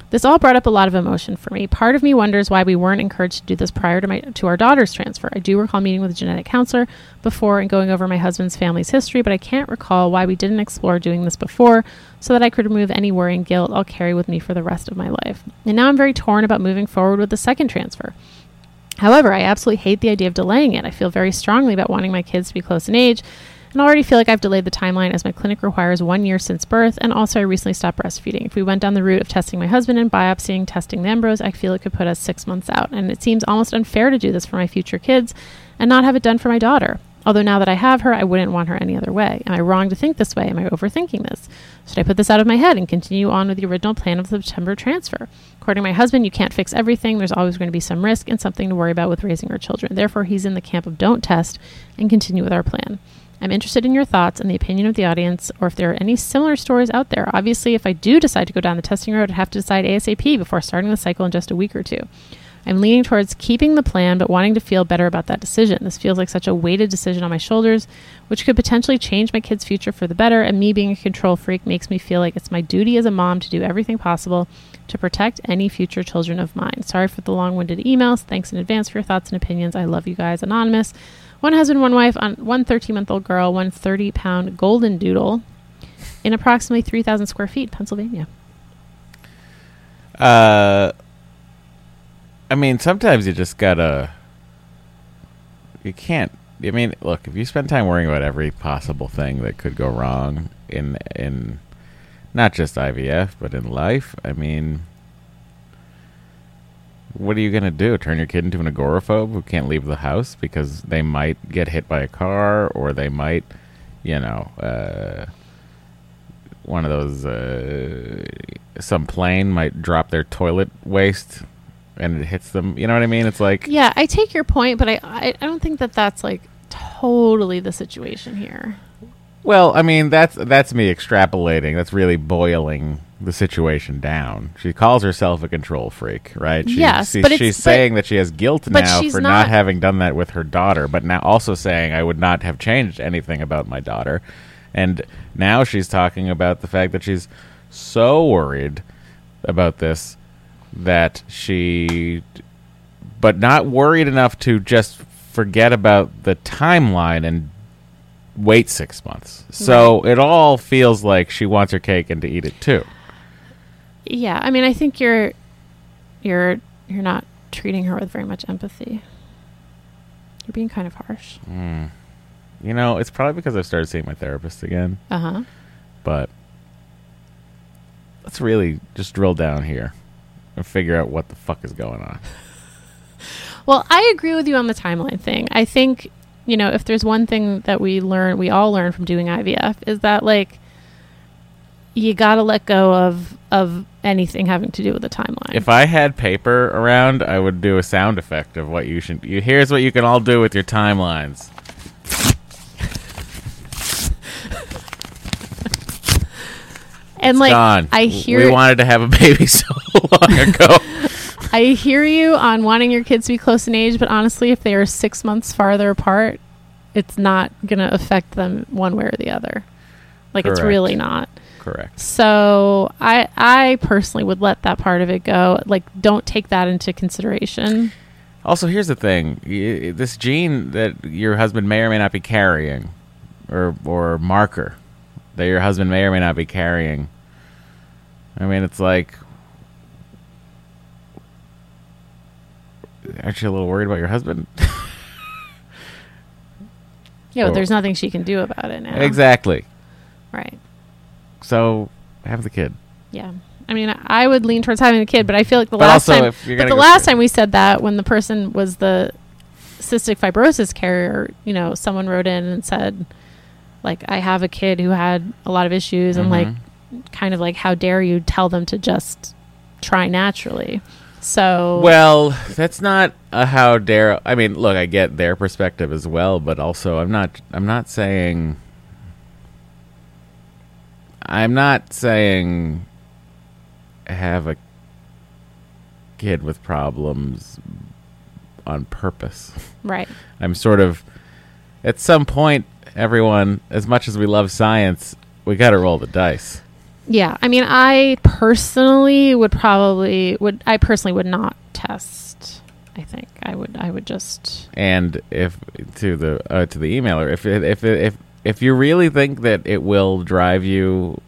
This all brought up a lot of emotion for me. Part of me wonders why we weren't encouraged to do this prior to my to our daughter's transfer. I do recall meeting with a genetic counselor before and going over my husband's family's history, but I can't recall why we didn't explore doing this before so that I could remove any worry and guilt I'll carry with me for the rest of my life. And now I'm very torn about moving forward with the second transfer. However, I absolutely hate the idea of delaying it. I feel very strongly about wanting my kids to be close in age and already feel like I've delayed the timeline as my clinic requires one year since birth, and also I recently stopped breastfeeding. If we went down the route of testing my husband and biopsying, testing the embryos, I feel it could put us six months out, and it seems almost unfair to do this for my future kids and not have it done for my daughter. Although now that I have her, I wouldn't want her any other way. Am I wrong to think this way? Am I overthinking this? Should I put this out of my head and continue on with the original plan of September transfer? According to my husband, you can't fix everything. There's always going to be some risk and something to worry about with raising our children. Therefore, he's in the camp of don't test and continue with our plan. I'm interested in your thoughts and the opinion of the audience, or if there are any similar stories out there. Obviously, if I do decide to go down the testing road, I'd have to decide ASAP before starting the cycle in just a week or two. I'm leaning towards keeping the plan, but wanting to feel better about that decision. This feels like such a weighted decision on my shoulders, which could potentially change my kid's future for the better. And me being a control freak makes me feel like it's my duty as a mom to do everything possible to protect any future children of mine. Sorry for the long winded emails. Thanks in advance for your thoughts and opinions. I love you guys. Anonymous. One husband, one wife, on one 13 month old girl, one 30 pound golden doodle in approximately 3,000 square feet, Pennsylvania. Uh, I mean, sometimes you just gotta. You can't. I mean, look, if you spend time worrying about every possible thing that could go wrong in in not just IVF but in life, I mean, what are you gonna do? Turn your kid into an agoraphobe who can't leave the house because they might get hit by a car or they might, you know, uh, one of those uh, some plane might drop their toilet waste and it hits them. You know what I mean? It's like Yeah, I take your point, but I, I, I don't think that that's like totally the situation here. Well, I mean that's that's me extrapolating. That's really boiling the situation down. She calls herself a control freak, right? She, Yes, she- but she's but- saying that she has guilt now for not, not- having done that with her daughter, but now also saying I would not have changed anything about my daughter. And now she's talking about the fact that she's so worried about this that she but not worried enough to just forget about the timeline and wait six months. So it all feels like she wants her cake and to eat it too. Yeah, I mean, I think you're you're you're not treating her with very much empathy. You're being kind of harsh. you know, it's probably because I've started seeing my therapist again. Uh huh. But let's really just drill down here and figure out what the fuck is going on. Well, I agree with you on the timeline thing. I think, you know, if there's one thing that we learn, we all learn from doing IVF is that like you got to let go of of anything having to do with the timeline. If I had paper around, I would do a sound effect of what you should. You here's what you can all do with your timelines. And like Gone. I hear we wanted to have a baby so long ago. I hear you on wanting your kids to be close in age, but honestly, if they are 6 months farther apart, it's not going to affect them one way or the other. Like it's really not. Correct. So I I personally would let that part of it go. Like don't take that into consideration. Also, here's the thing: Y- this gene that your husband may or may not be carrying, or or marker that your husband may or may not be carrying. I mean, it's like, aren't a little worried about your husband? Yeah, but there's nothing she can do about it now. exactly. Right. So have the kid. Yeah. I mean, I would lean towards having a kid, but I feel like the But last time, but the last time we said that when the person was the cystic fibrosis carrier, you know, someone wrote in and said, like, I have a kid who had a lot of issues, and like, Mm-hmm. Kind of like, how dare you tell them to just try naturally? So, Well, that's not a how dare. I mean, look, I get their perspective as well, but also I'm not. I'm not saying. I'm not saying have a kid with problems on purpose. right. I'm sort of at some point, everyone, as much as we love science, we got to roll the dice. Yeah, I mean, I personally would probably would I personally would not test. I think I would I would just and if to the uh, to the emailer if it, if it, if if you really think that it will drive you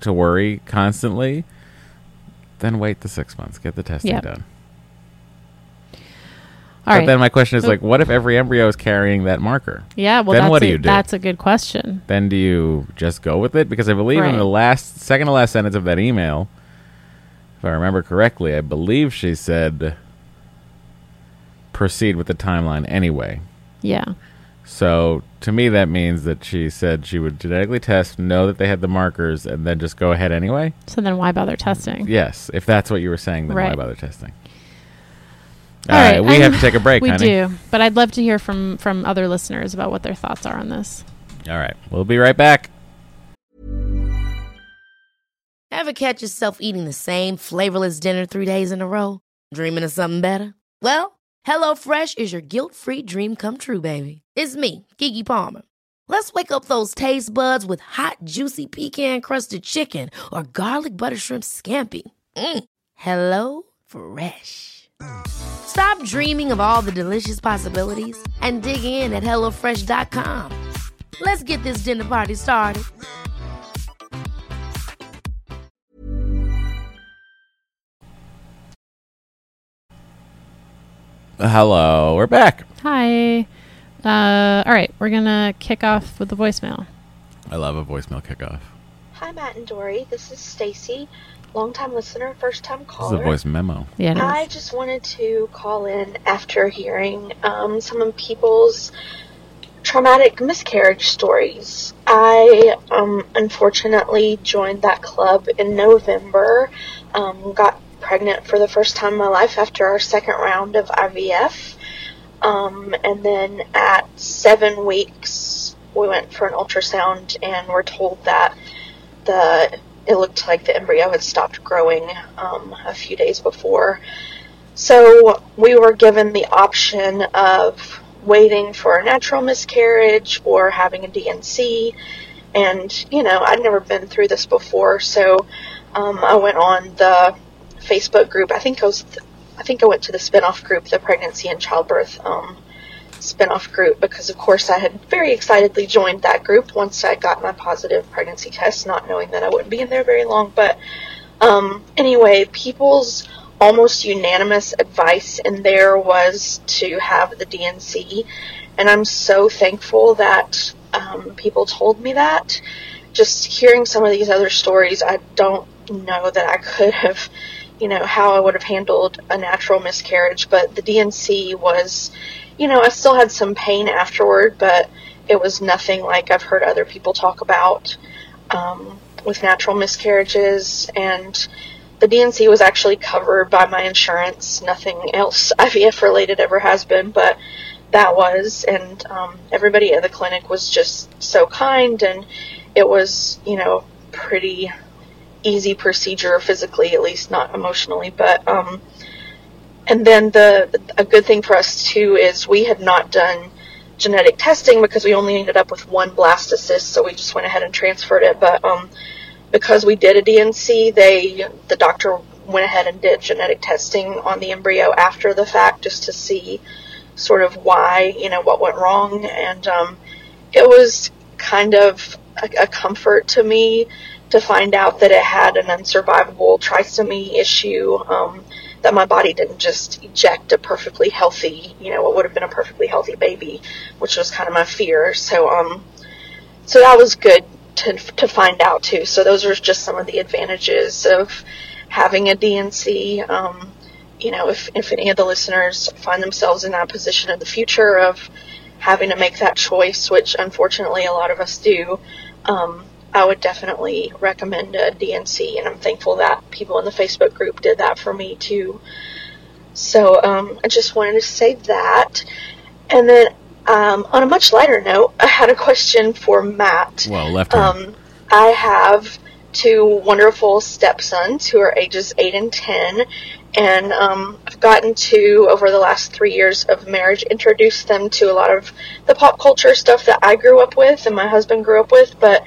to worry constantly then wait the six months get the testing Yep. done but right. then my question is like what if every embryo is carrying that marker yeah, well, then that's what do a, you do? That's a good question. then do you just go with it because i believe in the last second to last sentence of that email if i remember correctly i believe she said proceed with the timeline anyway Yeah, So to me, that means that she said she would genetically test, know that they had the markers, and then just go ahead anyway. so then why bother testing? Yes, if that's what you were saying, then why bother testing? All All right, right, we I'm- have to take a break, we honey. do, but I'd love to hear from from other listeners about what their thoughts are on this. All right, we'll be right back. Ever catch yourself eating the same flavorless dinner three days in a row? Dreaming of something better? Well, HelloFresh is your guilt-free dream come true, baby. It's me, Keke Palmer. Let's wake up those taste buds with hot, juicy pecan-crusted chicken or garlic butter shrimp scampi. Mm. Hello Fresh. Stop dreaming of all the delicious possibilities and dig in at HelloFresh.com. Let's get this dinner party started. Hello, we're back. Hi. Uh, all right, we're gonna kick off with the voicemail. I love a voicemail kickoff. Hi, Matt and Doree. This is Stacy, longtime listener, first time caller. This is a voice memo. Yeah, it is. I just wanted to call in after hearing um, some of people's traumatic miscarriage stories. I um, unfortunately joined that club in November, um, got pregnant for the first time in my life after our second round of IVF. Um, and then at seven weeks, we went for an ultrasound and were told that the it looked like the embryo had stopped growing um, a few days before. So we were given the option of waiting for a natural miscarriage or having a D&C. And, you know, I'd never been through this before, so um, I went on the Facebook group. I think I was, I think I went to the spinoff group, the pregnancy and childbirth um, spinoff group, because of course I had very excitedly joined that group once I got my positive pregnancy test, not knowing that I wouldn't be in there very long. But um, anyway, people's almost unanimous advice in there was to have the D&C. and I'm so thankful that um, people told me that. Just hearing some of these other stories, I don't know that I could have, you know, how I would have handled a natural miscarriage. But the D&C was, you know, I still had some pain afterward, but it was nothing like I've heard other people talk about um, with natural miscarriages. And the D&C was actually covered by my insurance. Nothing else IVF related ever has been, but that was. And um, everybody at the clinic was just so kind, and it was, you know, pretty easy procedure physically, at least not emotionally. But um, and then the a good thing for us too is we had not done genetic testing because we only ended up with one blastocyst, so we just went ahead and transferred it. But um, because we did a D&C, they the doctor went ahead and did genetic testing on the embryo after the fact just to see sort of why you know what went wrong, and um, it was kind of a, a comfort to me to find out that it had an unsurvivable trisomy issue. Um, that my body didn't just eject a perfectly healthy, you know, what would have been a perfectly healthy baby, which was kind of my fear. So, um, so that was good to to find out too. So those are just some of the advantages of having a D&C. Um, you know, if if any of the listeners find themselves in that position in the future of having to make that choice, which unfortunately a lot of us do, um, I would definitely recommend a D&C, and I'm thankful that people in the Facebook group did that for me too. So um, I just wanted to say that. And then um, on a much lighter note, I had a question for Matt. Well, left. Um, I have two wonderful stepsons who are ages 8 and 10, and um, I've gotten to, over the last three years of marriage, introduce them to a lot of the pop culture stuff that I grew up with and my husband grew up with, but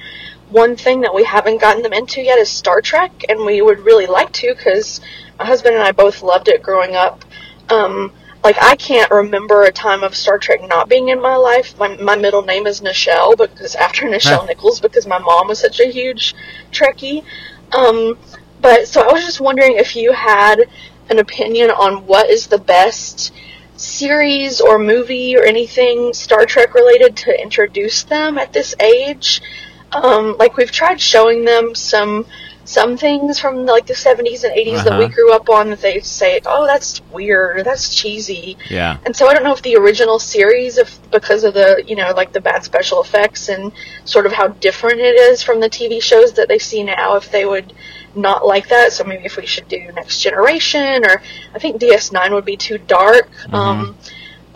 one thing that we haven't gotten them into yet is Star Trek, and we would really like to because my husband and I both loved it growing up. Um, like I can't remember a time of Star Trek not being in my life. My my middle name is Nichelle because after Nichelle Huh. Nichols because my mom was such a huge Trekkie. Um, but so I was just wondering if you had an opinion on what is the best series or movie or anything Star Trek related to introduce them at this age. Um, like we've tried showing them some some things from like the 70s and 80s that we Uh-huh. grew up on that they say, "Oh, that's weird, that's cheesy." Yeah. And so I don't know if the original series, if because of the you know like the bad special effects and sort of how different it is from the TV shows that they see now, if they would not like that. So maybe if we should do Next Generation, or I think DS9 would be too dark. Um,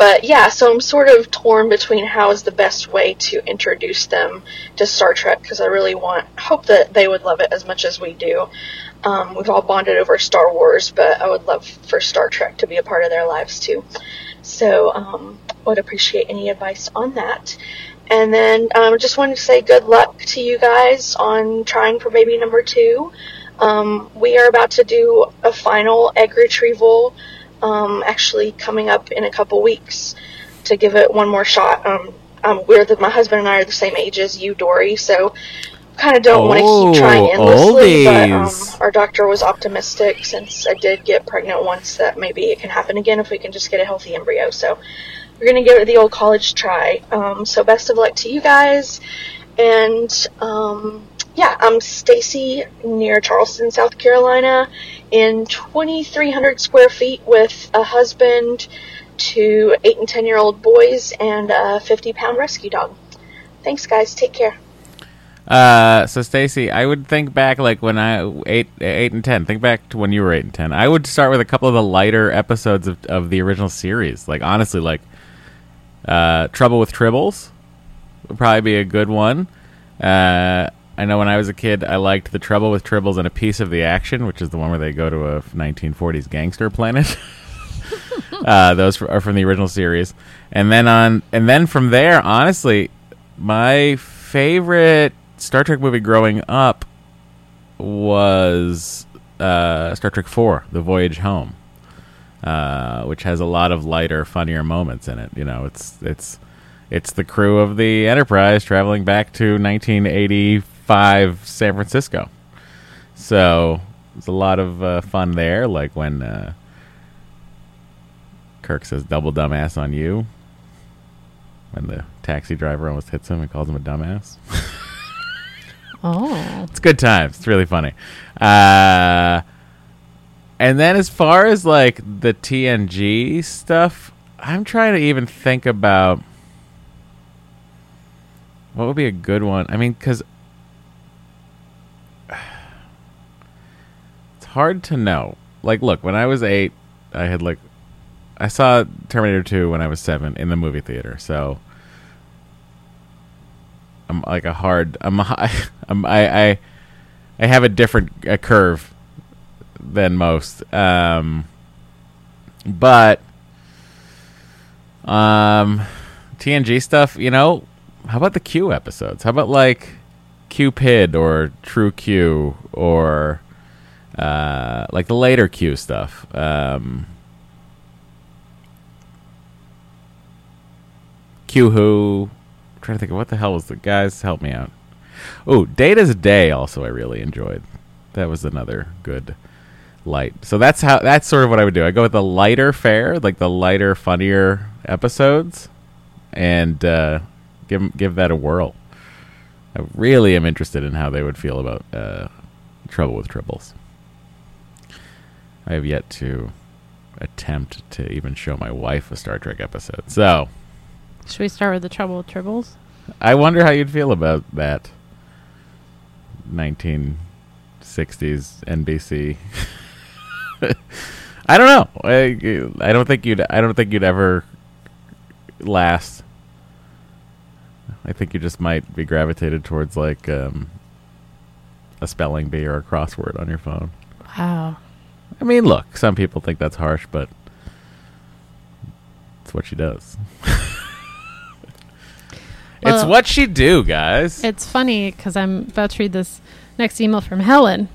but yeah, so I'm sort of torn between how is the best way to introduce them to Star Trek because I really want, hope that they would love it as much as we do. Um, we've all bonded over Star Wars, but I would love for Star Trek to be a part of their lives too. So, um, would appreciate any advice on that. And then um, just wanted to say good luck to you guys on trying for baby number two. Um, we are about to do a final egg retrieval, um, actually coming up in a couple weeks to give it one more shot. Um, um, we're the, my husband and I are the same age as you, Doree, so kind of don't want to Oh, keep trying endlessly. But um, our doctor was optimistic since I did get pregnant once that maybe it can happen again if we can just get a healthy embryo. So we're gonna give it the old college try. Um, so best of luck to you guys, and um, yeah, I'm Stacy near Charleston, South Carolina, in 2,300 square feet with a husband, two eight and ten year old boys, and a 50 pound rescue dog. Thanks, guys. Take care. Uh, so Stacy, I would think back like when I eight eight and ten. Think back to when you were eight and ten. I would start with a couple of the lighter episodes of, of the original series. Like honestly, like uh, Trouble with Tribbles would probably be a good one. Uh, I know when I was a kid, I liked the Trouble with Tribbles and a piece of the action, which is the one where they go to a 1940s gangster planet. uh, those are from the original series, and then on, and then from there, honestly, my favorite Star Trek movie growing up was uh, Star Trek Four: The Voyage Home, uh, which has a lot of lighter, funnier moments in it. You know, it's it's it's the crew of the Enterprise traveling back to 1985 San Francisco. So it's a lot of uh, fun there, like when uh, Kirk says "double dumbass on you." when the taxi driver almost hits him and calls him a dumbass. Oh. It's good times. It's really funny. Uh, and then as far as like the TNG stuff, I'm trying to even think about what would be a good one. I mean, because hard to know. Like, look, when I was eight, I had like I saw Terminator 2 when I was seven in the movie theater. So I'm like a hard. I'm, a, I'm I, I I have a different a curve than most. Um, but um, TNG stuff. You know, how about the Q episodes? How about like Qpid or True Q or like the later Q stuff? Um, Q Who. Trying to think of what the hell was the guys help me out. Oh, Data's Day also I really enjoyed. That was another good light. So that's how that's sort of what I would do. I go with the lighter fare, like the lighter, funnier episodes, and uh, give give that a whirl. I really am interested in how they would feel about uh, Trouble with Tribbles. I have yet to attempt to even show my wife a Star Trek episode. So Should we start with the trouble with tribbles? I wonder how you'd feel about that 1960s NBC. I don't know. I, I don't think you'd. I don't think you'd ever last. I think you just might be gravitated towards like um, a spelling bee or a crossword on your phone. Wow. I mean, look, some people think that's harsh, but it's what she does. it's what she do, guys. It's funny because I'm about to read this next email from Helen,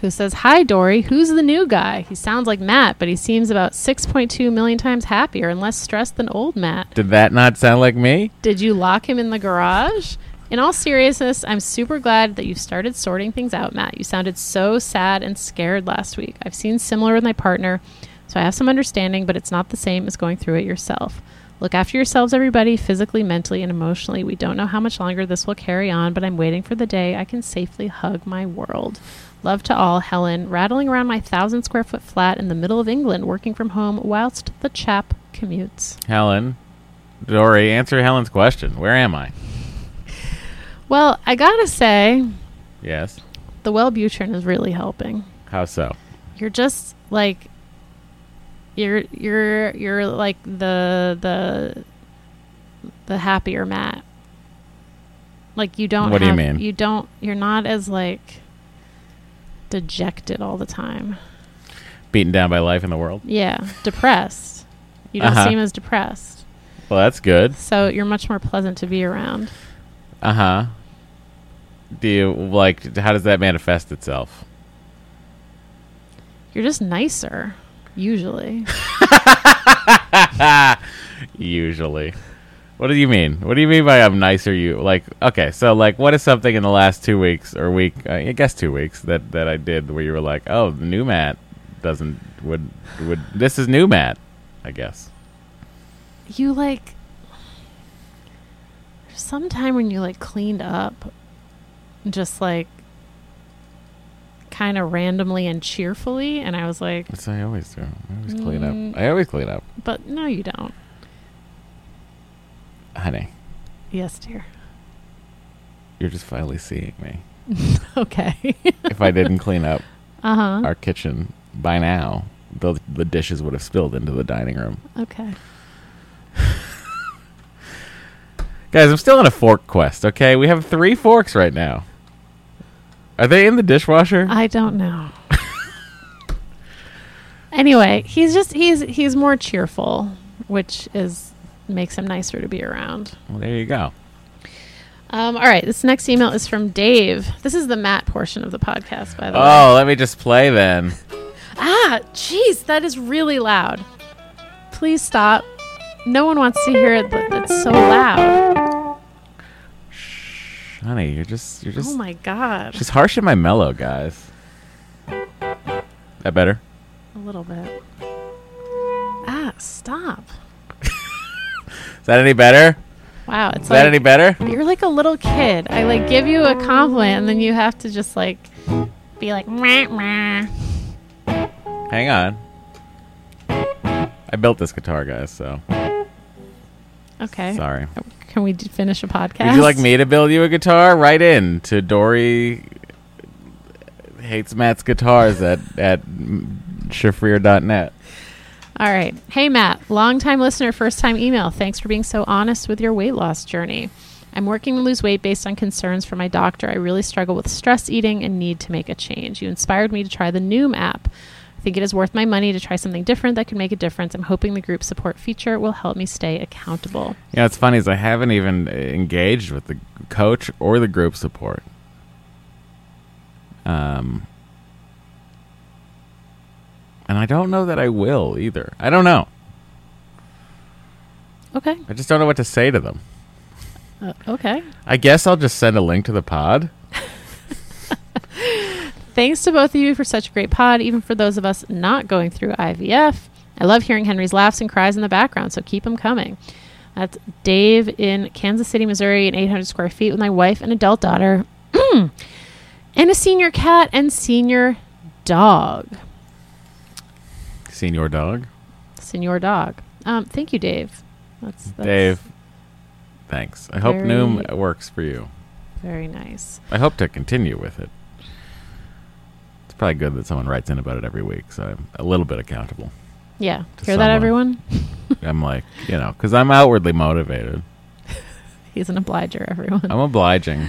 who says, "Hi Doree, who's the new guy? He sounds like Matt, but he seems about 6.2 million times happier and less stressed than old Matt. Did that not sound like me? Did you lock him in the garage?" In all seriousness, I'm super glad that you've started sorting things out, Matt. You sounded so sad and scared last week. I've seen similar with my partner, so I have some understanding, but it's not the same as going through it yourself. Look after yourselves, everybody, physically, mentally, and emotionally. We don't know how much longer this will carry on, but I'm waiting for the day I can safely hug my world. Love to all, Helen, rattling around my thousand square foot flat in the middle of England, working from home whilst the chap commutes. Helen, Doree, answer Helen's question. Where am I? Well, I gotta say, Yes. the Wellbutrin is really helping. How so? You're just like you're you're you're like the the the happier Matt. Like you don't What do you have- mean? You don't you're not as like dejected all the time. Beaten down by life in the world? Yeah, depressed. You don't Uh-huh. seem as depressed. Well, that's good. So you're much more pleasant to be around. Uh huh. Do you like? How does that manifest itself? You're just nicer usually. Usually. What do you mean? What do you mean by I'm nicer? You like? Okay, so like, what is something in the last two weeks or week? uh, I guess two weeks that that I did where you were like, oh, the new Matt doesn't would would this is new Matt, I guess. you like there's some time when you like cleaned up just like kind of randomly and cheerfully and i was like That's what I always do. I always clean Mm. up. I always clean up, but no you don't honey. yes dear You're just finally seeing me. okay If I didn't clean up uh-huh our kitchen by now, the the dishes would have spilled into the dining room. okay Guys, I'm still on a fork quest, okay? We have three forks right now. Are they in the dishwasher? i don't know anyway he's just he's he's more cheerful which is makes him nicer to be around well, there you go. um, all right this next email is from dave this is the matt portion of the podcast by the way Oh, let me just play then. Ah, jeez, that is really loud. Please stop. No one wants to hear it, it's so loud. You're just you're just Oh my god. she's harsh and my mellow, guys. That better? A little bit. Ah, stop. Is that any better? Wow, it's Is that any better? you're like a little kid. I like give you a compliment and then you have to just like be like meh, meh. Hang on. I built this guitar, guys. So Okay. sorry. Can we d- finish a podcast? Would you like me to build you a guitar? Write in to Doree hates Matt's guitars at at shafrir.net. All right. Hey, Matt, longtime listener, first time email. Thanks for being so honest with your weight loss journey. I'm working to lose weight based on concerns from my doctor. I really struggle with stress eating and need to make a change. You inspired me to try the Noom app. I think it is worth my money to try something different that could make a difference. I'm hoping the group support feature will help me stay accountable. Yeah, it's funny is I haven't even uh, engaged with the coach or the group support. Um, and I don't know that I will either. I don't know. Okay. I just don't know what to say to them. Uh, okay. I guess I'll just send a link to the pod. Thanks to both of you for such a great pod, even for those of us not going through IVF. I love hearing Henry's laughs and cries in the background, so keep them coming. That's Dave in Kansas City, Missouri, in 800 square feet with my wife and adult daughter, and a senior cat and senior dog. Senior dog. Senior dog. Um, thank you, Dave. That's, that's Dave. Thanks. I hope Noom works for you. Very nice. I hope to continue with it. Probably good that someone writes in about it every week, so I'm a little bit accountable. Yeah. Hear that, everyone? I'm like, you know, because I'm outwardly motivated. He's an obliger, everyone. I'm obliging.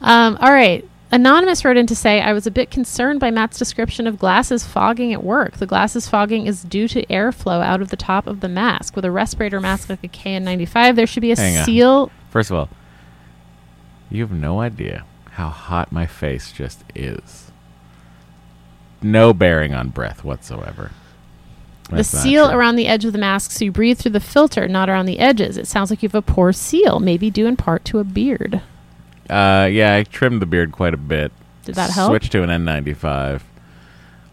Um, all right. Anonymous wrote in to say, I was a bit concerned by Matt's description of glasses fogging at work. The glasses fogging is due to airflow out of the top of the mask. With a respirator mask like a KN95, there should be a Hang on. seal. First of all, you have no idea how hot my face just is. No bearing on breath whatsoever. That's the seal around the edge of the mask so you breathe through the filter, not around the edges. It sounds like you have a poor seal, maybe due in part to a beard. Uh, yeah, I trimmed the beard quite a bit. Did that help? Switched to an N95.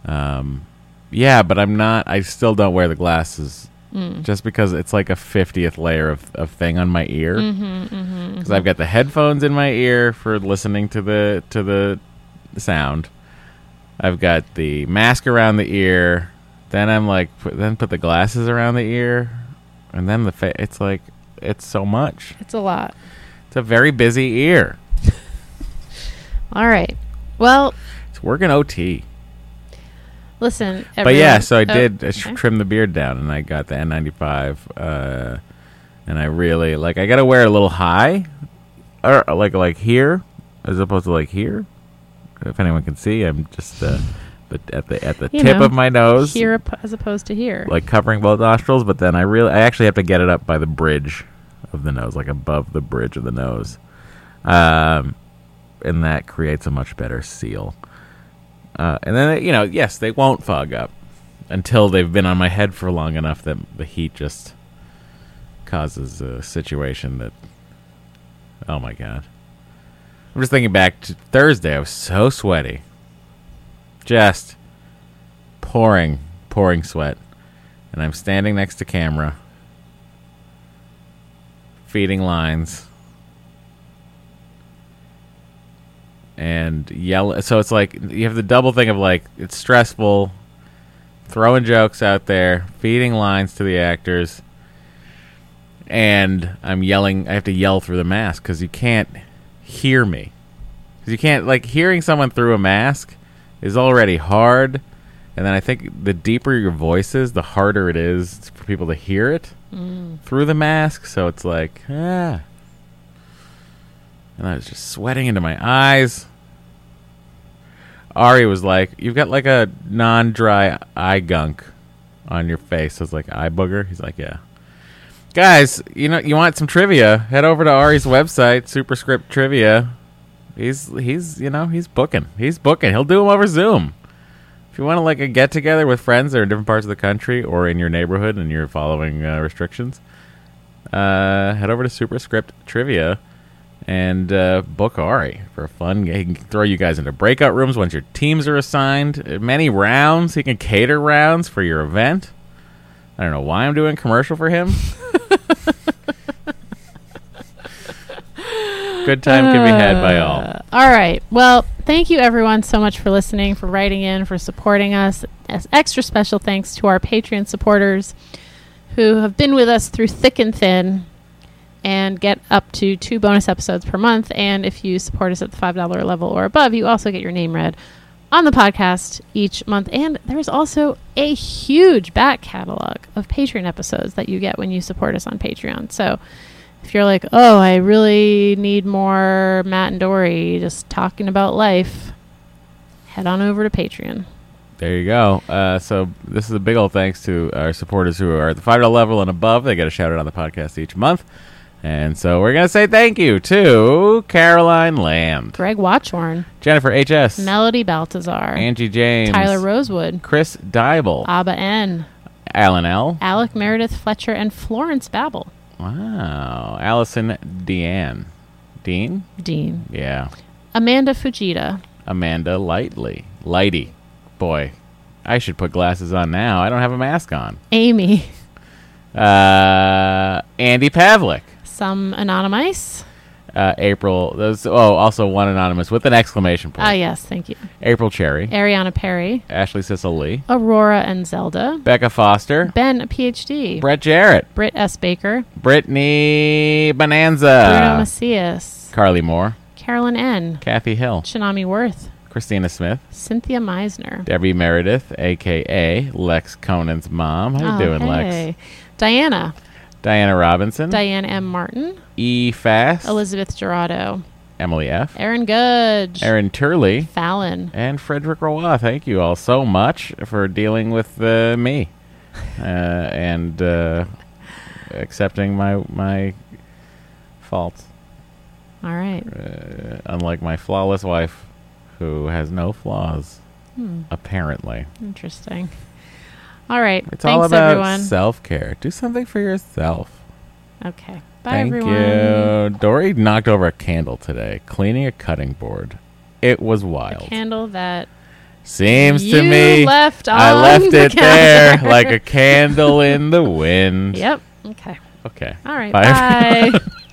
Um, yeah, but I'm not. I still don't wear the glasses Mm. just because it's like a fiftieth layer of, of thing on my ear. Mhm, mhm, Because I've got the headphones in my ear for listening to the to the sound. I've got the mask around the ear. Then I'm like, put, then put the glasses around the ear, and then the face. It's like it's so much. It's a lot. It's a very busy ear. All right. Well, It's working OT. listen. but yeah, so I oh, did sh- okay. trim the beard down, and I got the N95, uh, and I really like. I got to wear a little high, or like like here, as opposed to like here. If anyone can see, I'm just uh, but at the at the You tip know, of my nose, Here as opposed to here. like covering both nostrils. But then I really, I actually have to get it up by the bridge of the nose, like above the bridge of the nose, um, and that creates a much better seal. Uh, and then you know, yes, they won't fog up until they've been on my head for long enough that the heat just causes a situation that. Oh my god! I'm just thinking back to Thursday. I was so sweaty, just pouring, pouring sweat, and I'm standing next to camera, feeding lines. and yell. So it's like you have the double thing of like it's stressful, throwing jokes out there, feeding lines to the actors, and I'm yelling. I have to yell through the mask because you can't hear me. Because you can't like hearing someone through a mask is already hard, and then I think the deeper your voice is, the harder it is for people to hear it Mm. through the mask. So it's like ah and I was just sweating into my eyes. Ari was like, "You've got like a non-dry eye gunk on your face." I was like, "Eye booger." He's like, "Yeah." Guys, you know, you want some trivia? Head over to Ari's website, Superscript Trivia. He's he's you know he's booking. He's booking. He'll do them over Zoom. If you want to like a get together with friends that are in different parts of the country or in your neighborhood and you're following uh, restrictions, uh, head over to Superscript Trivia and uh, book Ari for a fun. He can throw you guys into breakout rooms once your teams are assigned. Many rounds. He can cater rounds for your event. I don't know why I'm doing commercial for him. Good time can be had by all. Uh, all right. Well, thank you everyone so much for listening, for writing in, for supporting us. As extra special thanks to our Patreon supporters who have been with us through thick and thin and get up to two bonus episodes per month. And if you support us at the $5 level or above, you also get your name read on the podcast each month. And there's also a huge back catalog of Patreon episodes that you get when you support us on Patreon. So if you're like, oh, I really need more Matt and Doree just talking about life, head on over to Patreon. There you go. Uh, so this is a big old thanks to our supporters who are at the five dollar level and above. They get a shout out on the podcast each month. And so we're gonna say thank you to Caroline Land, Greg Watchorn, Jennifer H.S., Melody Baltazar, Angie James, Tyler Rosewood, Chris Dybel, Abba N, Alan L. Alec Meredith Fletcher, and Florence Babel. Wow, Allison Deanne, Dean, Dean, yeah, Amanda Fujita, Amanda Lightly, Lighty, boy, I should put glasses on now. I don't have a mask on. Amy, Uh, Andy Pavlik. Some anonymous. Uh, April. Those, oh, also one anonymous with an exclamation point. Ah, yes, thank you. April Cherry, Ariana Perry, Ashley Cecil Lee, Aurora and Zelda, Becca Foster, Ben, a PhD, Brett Jarrett, Britt S. Baker, Brittany Bonanza, Bruno Macias, Carly Moore, Carolyn N., Kathy Hill, Shinami Worth, Christina Smith, Cynthia Meisner. Debbie Meredith, aka Lex Conan's mom. How you Oh, doing, Lex? Diana, Diana Robinson, Diane M. Martin, E. Fast, Elizabeth Gerardo, Emily F., Aaron Gudge, Aaron Turley, Fallon, and Frederick Roy. Thank you all so much for dealing with uh, me uh, and uh, accepting my my faults. All right. Uh, unlike my flawless wife, who has no flaws, Hmm. apparently. Interesting. All right. It's Thanks, all about everyone. self care. Do something for yourself. Okay. Bye, Thank everyone. you. Doree knocked over a candle today, cleaning a cutting board. It was A wild. candle that Seems you to me left I on left the it there counter. like a candle in the wind. Yep. Okay. Okay. All right. Bye, Bye.